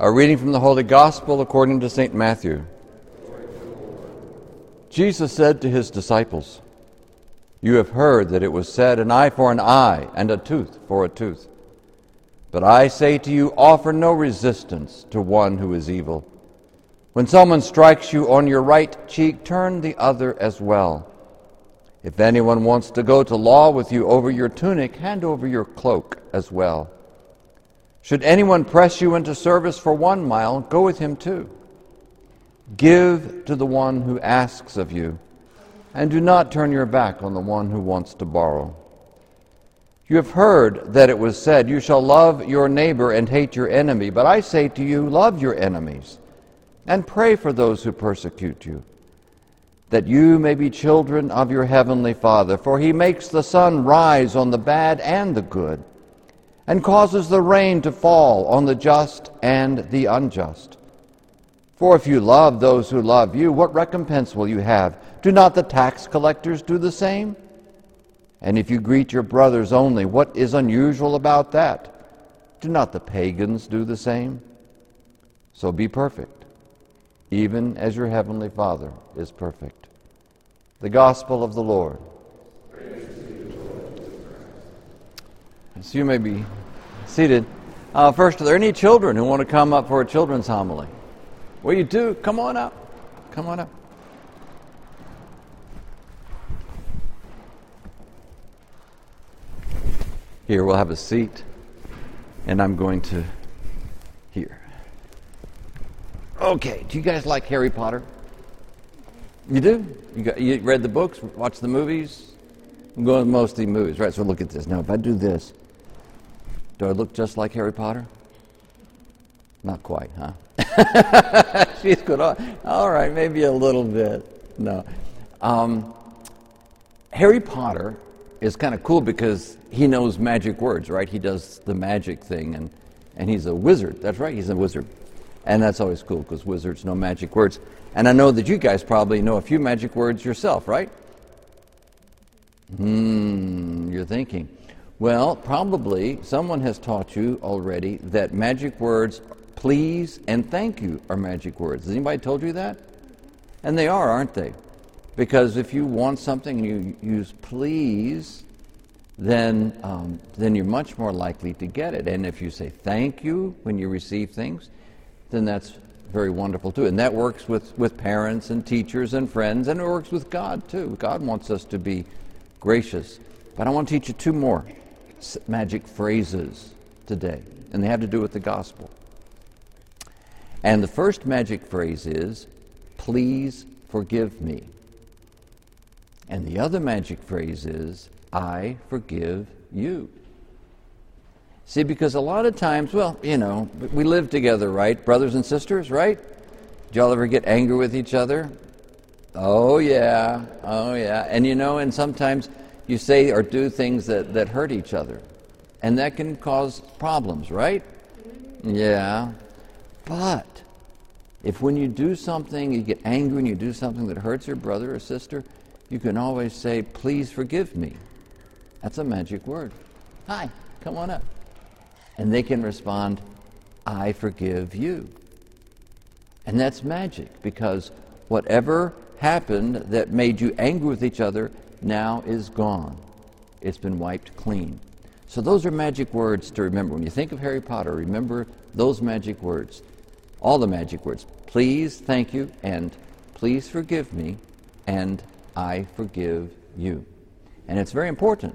A reading from the Holy Gospel according to St. Matthew. Jesus said to his disciples, You have heard that it was said, An eye for an eye, and a tooth for a tooth. But I say to you, offer no resistance to one who is evil. When someone strikes you on your right cheek, turn the other as well. If anyone wants to go to law with you over your tunic, hand over your cloak as well. Should anyone press you into service for one mile, go with him too. Give to the one who asks of you, and do not turn your back on the one who wants to borrow. You have heard that it was said, You shall love your neighbor and hate your enemy. But I say to you, love your enemies, and pray for those who persecute you, that you may be children of your heavenly Father. For he makes the sun rise on the bad and the good and causes the rain to fall on the just and the unjust. For if you love those who love you, what recompense will you have? Do not the tax collectors do the same? And if you greet your brothers only, what is unusual about that? Do not the pagans do the same? So be perfect, even as your heavenly Father is perfect. The Gospel of the Lord. So you may be seated. Uh, first, are there any children who want to come up for a children's homily? Well, you do. Come on up. Come on up. Here, we'll have a seat, and I'm going to. Here. Okay, do you guys like Harry Potter? You do? You, got, you read the books, watch the movies? I'm going to most of the movies, right? So look at this. Now, if I do this, do I look just like Harry Potter? Not quite, huh? She's good. All right, maybe a little bit. No. Um, Harry Potter is kind of cool because he knows magic words, right? He does the magic thing, and, and he's a wizard. That's right, he's a wizard. And that's always cool because wizards know magic words. And I know that you guys probably know a few magic words yourself, right? Hmm, you're thinking. Well, probably someone has taught you already that magic words please and thank you are magic words. Has anybody told you that? And they are, aren't they? Because if you want something and you use please, then, um, then you're much more likely to get it. And if you say thank you when you receive things, then that's very wonderful too. And that works with, with parents and teachers and friends, and it works with God too. God wants us to be gracious. But I want to teach you two more magic phrases today, and they have to do with the gospel. And the first magic phrase is, please forgive me. And the other magic phrase is, I forgive you. See, because a lot of times, well, you know, we live together, right? Brothers and sisters, right? Did y'all ever get angry with each other? Oh, yeah. Oh, yeah. And you know, and sometimes you say or do things that, that hurt each other. And that can cause problems, right? Yeah. But if when you do something, you get angry and you do something that hurts your brother or sister, you can always say, Please forgive me. That's a magic word. Hi, come on up. And they can respond, I forgive you. And that's magic because whatever happened that made you angry with each other now is gone. It's been wiped clean. So those are magic words to remember. When you think of Harry Potter, remember those magic words. All the magic words. Please, thank you, and please forgive me, and I forgive you. And it's very important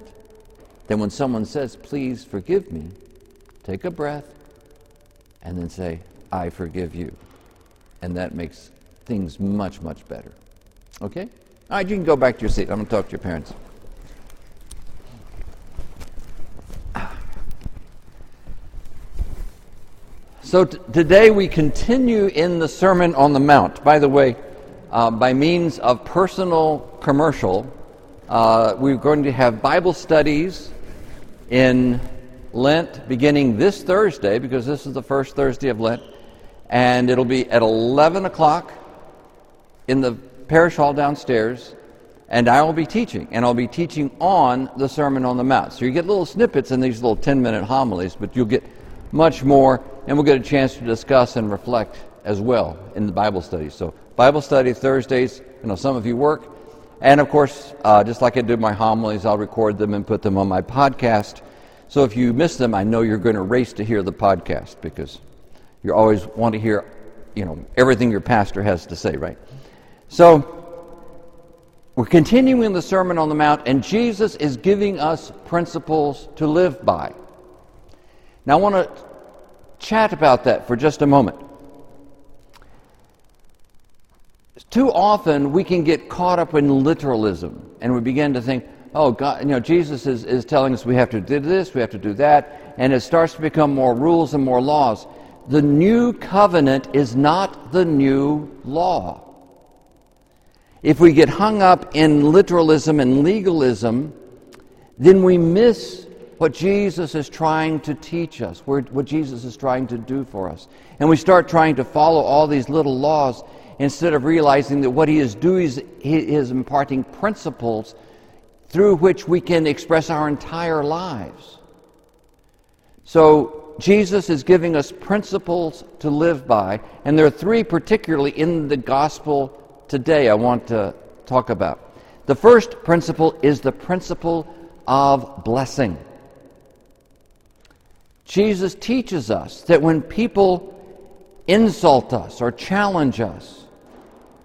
that when someone says, please forgive me, take a breath and then say, I forgive you. And that makes things much, much better. Okay? All right, you can go back to your seat. I'm going to talk to your parents. So t- today we continue in the Sermon on the Mount. By the way, uh, by means of personal commercial, uh, we're going to have Bible studies in Lent beginning this Thursday, because this is the first Thursday of Lent, and it'll be at 11 o'clock in the parish hall downstairs, and I will be teaching, and I'll be teaching on the Sermon on the Mount. So you get little snippets in these little 10 minute homilies, but you'll get much more, and we'll get a chance to discuss and reflect as well in the Bible study. So, Bible study Thursdays, you know, some of you work. And of course, uh, just like I do my homilies, I'll record them and put them on my podcast. So if you miss them, I know you're going to race to hear the podcast because you always want to hear, you know, everything your pastor has to say, right? So we're continuing the Sermon on the Mount, and Jesus is giving us principles to live by. Now, I want to chat about that for just a moment. Too often, we can get caught up in literalism, and we begin to think, oh, God, you know, Jesus is, is telling us we have to do this, we have to do that, and it starts to become more rules and more laws. The new covenant is not the new law. If we get hung up in literalism and legalism, then we miss what Jesus is trying to teach us, what Jesus is trying to do for us. And we start trying to follow all these little laws instead of realizing that what he is doing is he is imparting principles through which we can express our entire lives. So, Jesus is giving us principles to live by, and there are three particularly in the gospel today I want to talk about. The first principle is the principle of blessing. Jesus teaches us that when people insult us or challenge us,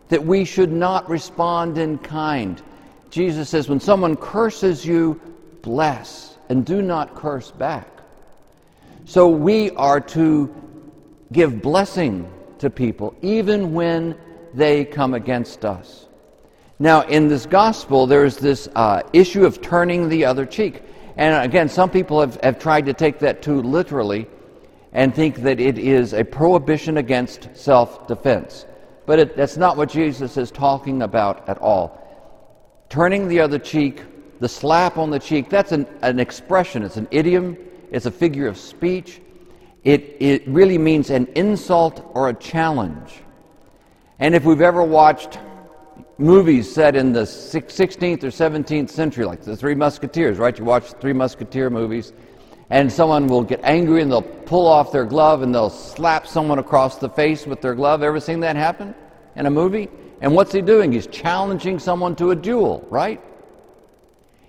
that we should not respond in kind. Jesus says, when someone curses you, bless and do not curse back. So we are to give blessing to people even when they come against us. Now, in this gospel, there's this uh, issue of turning the other cheek. And again, some people have, have tried to take that too literally and think that it is a prohibition against self defense. But it, that's not what Jesus is talking about at all. Turning the other cheek, the slap on the cheek, that's an, an expression, it's an idiom, it's a figure of speech. It, it really means an insult or a challenge. And if we've ever watched movies set in the 16th or 17th century, like the Three Musketeers, right? You watch Three Musketeer movies, and someone will get angry and they'll pull off their glove and they'll slap someone across the face with their glove. Ever seen that happen in a movie? And what's he doing? He's challenging someone to a duel, right?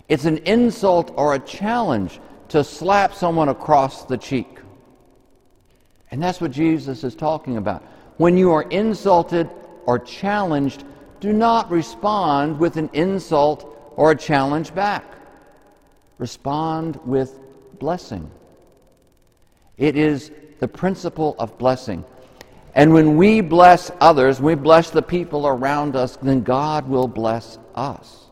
It's an insult or a challenge to slap someone across the cheek. And that's what Jesus is talking about. When you are insulted or challenged, do not respond with an insult or a challenge back. Respond with blessing. It is the principle of blessing. And when we bless others, we bless the people around us, then God will bless us.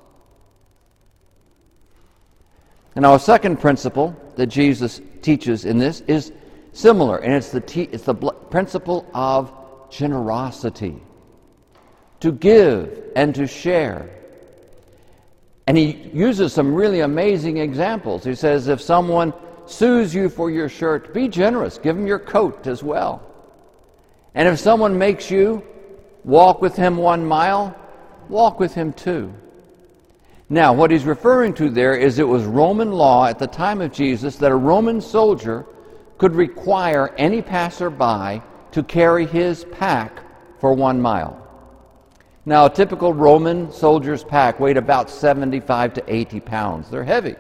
And our second principle that Jesus teaches in this is similar, and it's the, te- it's the bl- principle of generosity to give and to share. And he uses some really amazing examples. He says, if someone sues you for your shirt, be generous, give him your coat as well. And if someone makes you walk with him one mile, walk with him two. Now, what he's referring to there is it was Roman law at the time of Jesus that a Roman soldier could require any passerby to carry his pack for one mile. Now, a typical Roman soldier's pack weighed about 75 to 80 pounds. They're heavy.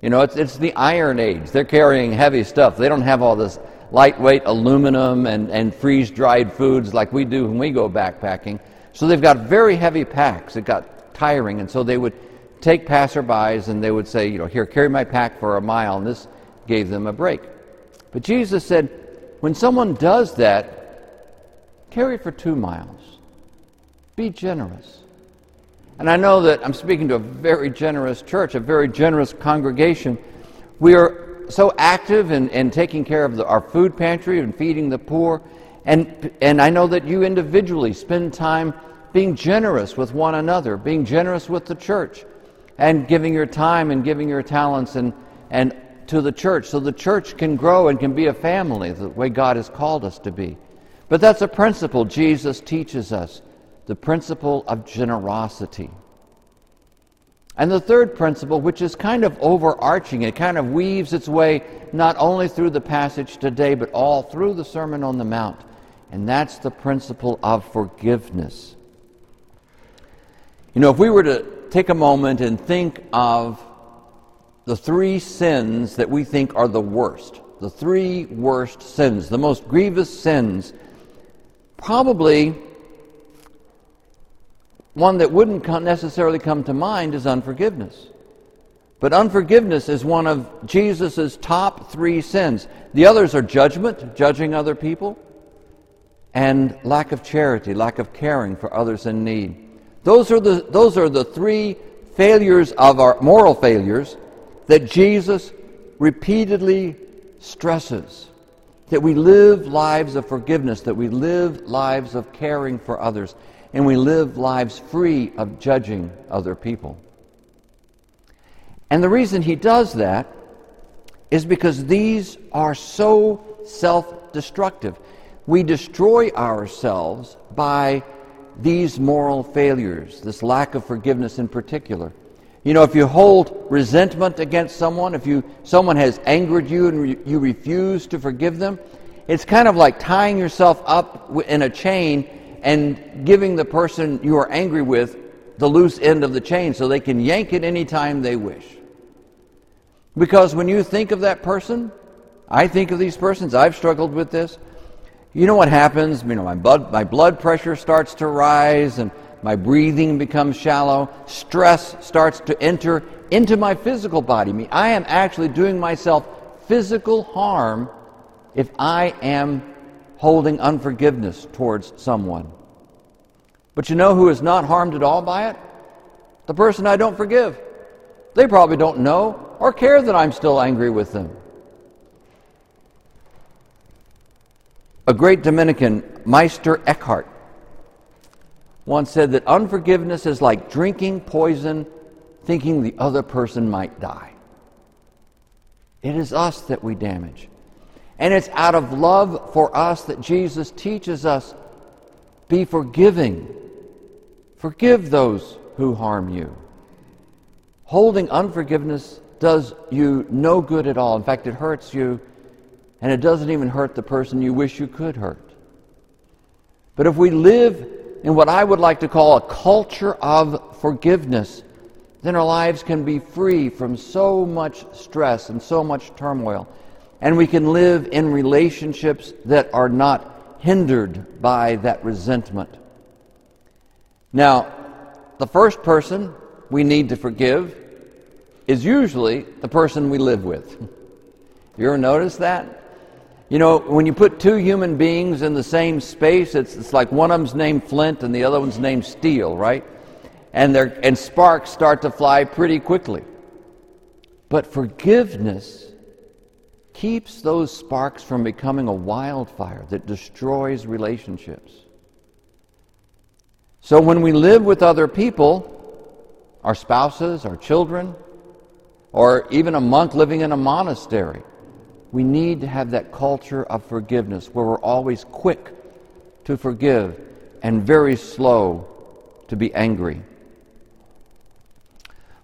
You know, it's, it's the Iron Age. They're carrying heavy stuff. They don't have all this lightweight aluminum and, and freeze dried foods like we do when we go backpacking. So they've got very heavy packs. It got tiring. And so they would take passerbys and they would say, you know, here, carry my pack for a mile. And this gave them a break. But Jesus said, when someone does that, carry it for two miles. Be generous. And I know that I'm speaking to a very generous church, a very generous congregation. We are so active in, in taking care of the, our food pantry and feeding the poor. And, and I know that you individually spend time being generous with one another, being generous with the church, and giving your time and giving your talents and, and to the church so the church can grow and can be a family the way God has called us to be. But that's a principle Jesus teaches us the principle of generosity. And the third principle, which is kind of overarching, it kind of weaves its way not only through the passage today, but all through the Sermon on the Mount, and that's the principle of forgiveness. You know, if we were to take a moment and think of the three sins that we think are the worst, the three worst sins, the most grievous sins, probably one that wouldn't necessarily come to mind is unforgiveness. But unforgiveness is one of Jesus' top three sins. The others are judgment, judging other people, and lack of charity, lack of caring for others in need. Those are the, those are the three failures of our moral failures that Jesus repeatedly stresses. That we live lives of forgiveness, that we live lives of caring for others and we live lives free of judging other people. And the reason he does that is because these are so self destructive. We destroy ourselves by these moral failures, this lack of forgiveness in particular. You know, if you hold resentment against someone, if you someone has angered you and re, you refuse to forgive them, it's kind of like tying yourself up in a chain and giving the person you are angry with the loose end of the chain so they can yank it anytime they wish. Because when you think of that person, I think of these persons, I've struggled with this. You know what happens? You know, my blood, my blood pressure starts to rise and my breathing becomes shallow. Stress starts to enter into my physical body. I am actually doing myself physical harm if I am holding unforgiveness towards someone. But you know who is not harmed at all by it? The person I don't forgive. They probably don't know or care that I'm still angry with them. A great Dominican, Meister Eckhart, once said that unforgiveness is like drinking poison thinking the other person might die. It is us that we damage. And it's out of love for us that Jesus teaches us be forgiving. Forgive those who harm you. Holding unforgiveness does you no good at all. In fact, it hurts you, and it doesn't even hurt the person you wish you could hurt. But if we live in what I would like to call a culture of forgiveness, then our lives can be free from so much stress and so much turmoil and we can live in relationships that are not hindered by that resentment. Now, the first person we need to forgive is usually the person we live with. You ever notice that? You know, when you put two human beings in the same space, it's, it's like one of them's named Flint and the other one's named Steel, right? And, and sparks start to fly pretty quickly. But forgiveness keeps those sparks from becoming a wildfire that destroys relationships. So when we live with other people, our spouses, our children, or even a monk living in a monastery, we need to have that culture of forgiveness where we're always quick to forgive and very slow to be angry.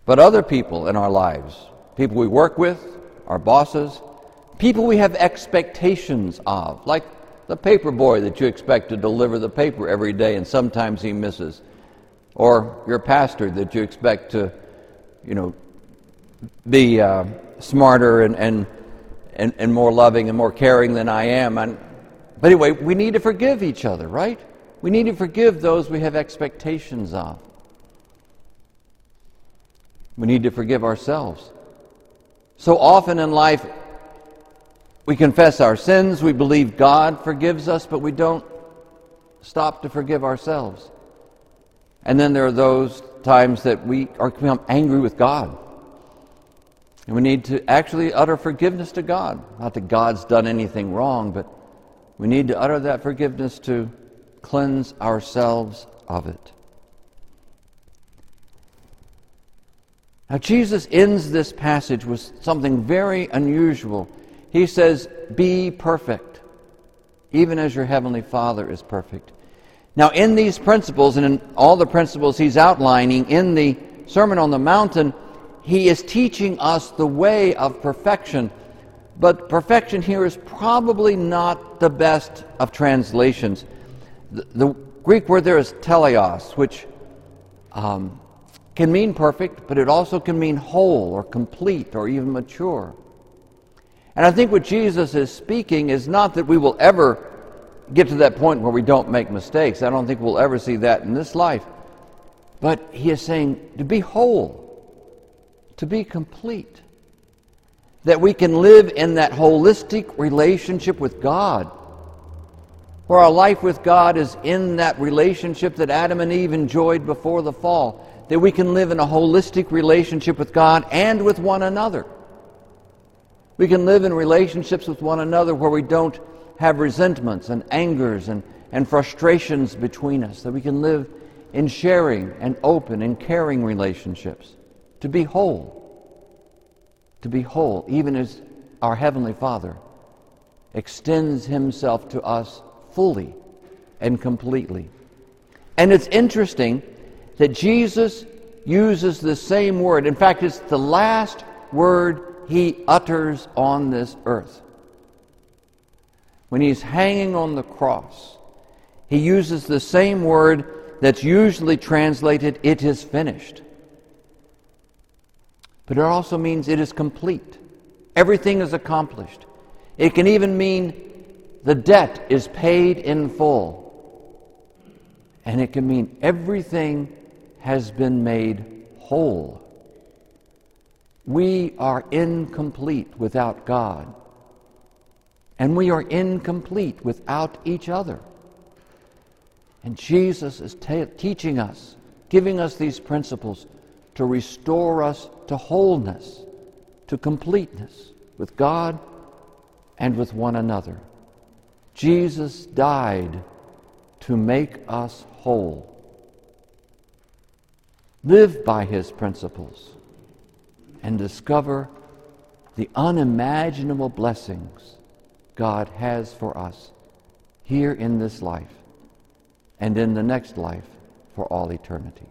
But other people in our lives, people we work with, our bosses, people we have expectations of, like the paper boy that you expect to deliver the paper every day and sometimes he misses, or your pastor that you expect to, you know, be uh, smarter and, and, and, and more loving and more caring than I am. And, but anyway, we need to forgive each other, right? We need to forgive those we have expectations of. We need to forgive ourselves. So often in life, we confess our sins, we believe God forgives us, but we don't stop to forgive ourselves. And then there are those times that we are become angry with God. And we need to actually utter forgiveness to God. Not that God's done anything wrong, but we need to utter that forgiveness to cleanse ourselves of it. Now, Jesus ends this passage with something very unusual he says, Be perfect, even as your heavenly Father is perfect. Now, in these principles and in all the principles he's outlining in the Sermon on the Mountain, he is teaching us the way of perfection. But perfection here is probably not the best of translations. The, the Greek word there is teleos, which um, can mean perfect, but it also can mean whole or complete or even mature. And I think what Jesus is speaking is not that we will ever get to that point where we don't make mistakes. I don't think we'll ever see that in this life. But he is saying to be whole, to be complete. That we can live in that holistic relationship with God, where our life with God is in that relationship that Adam and Eve enjoyed before the fall. That we can live in a holistic relationship with God and with one another. We can live in relationships with one another where we don't have resentments and angers and, and frustrations between us, that we can live in sharing and open and caring relationships, to be whole, to be whole, even as our Heavenly Father extends Himself to us fully and completely. And it's interesting that Jesus uses the same word. In fact, it's the last word He utters on this earth when he's hanging on the cross, he uses the same word that's usually translated, it is finished. But it also means it is complete. Everything is accomplished. It can even mean the debt is paid in full. And it can mean everything has been made whole. We are incomplete without God and we are incomplete without each other. And Jesus is teaching us, giving us these principles to restore us to wholeness, to completeness with God and with one another. Jesus died to make us whole. Live by his principles and discover the unimaginable blessings God has for us here in this life and in the next life for all eternity.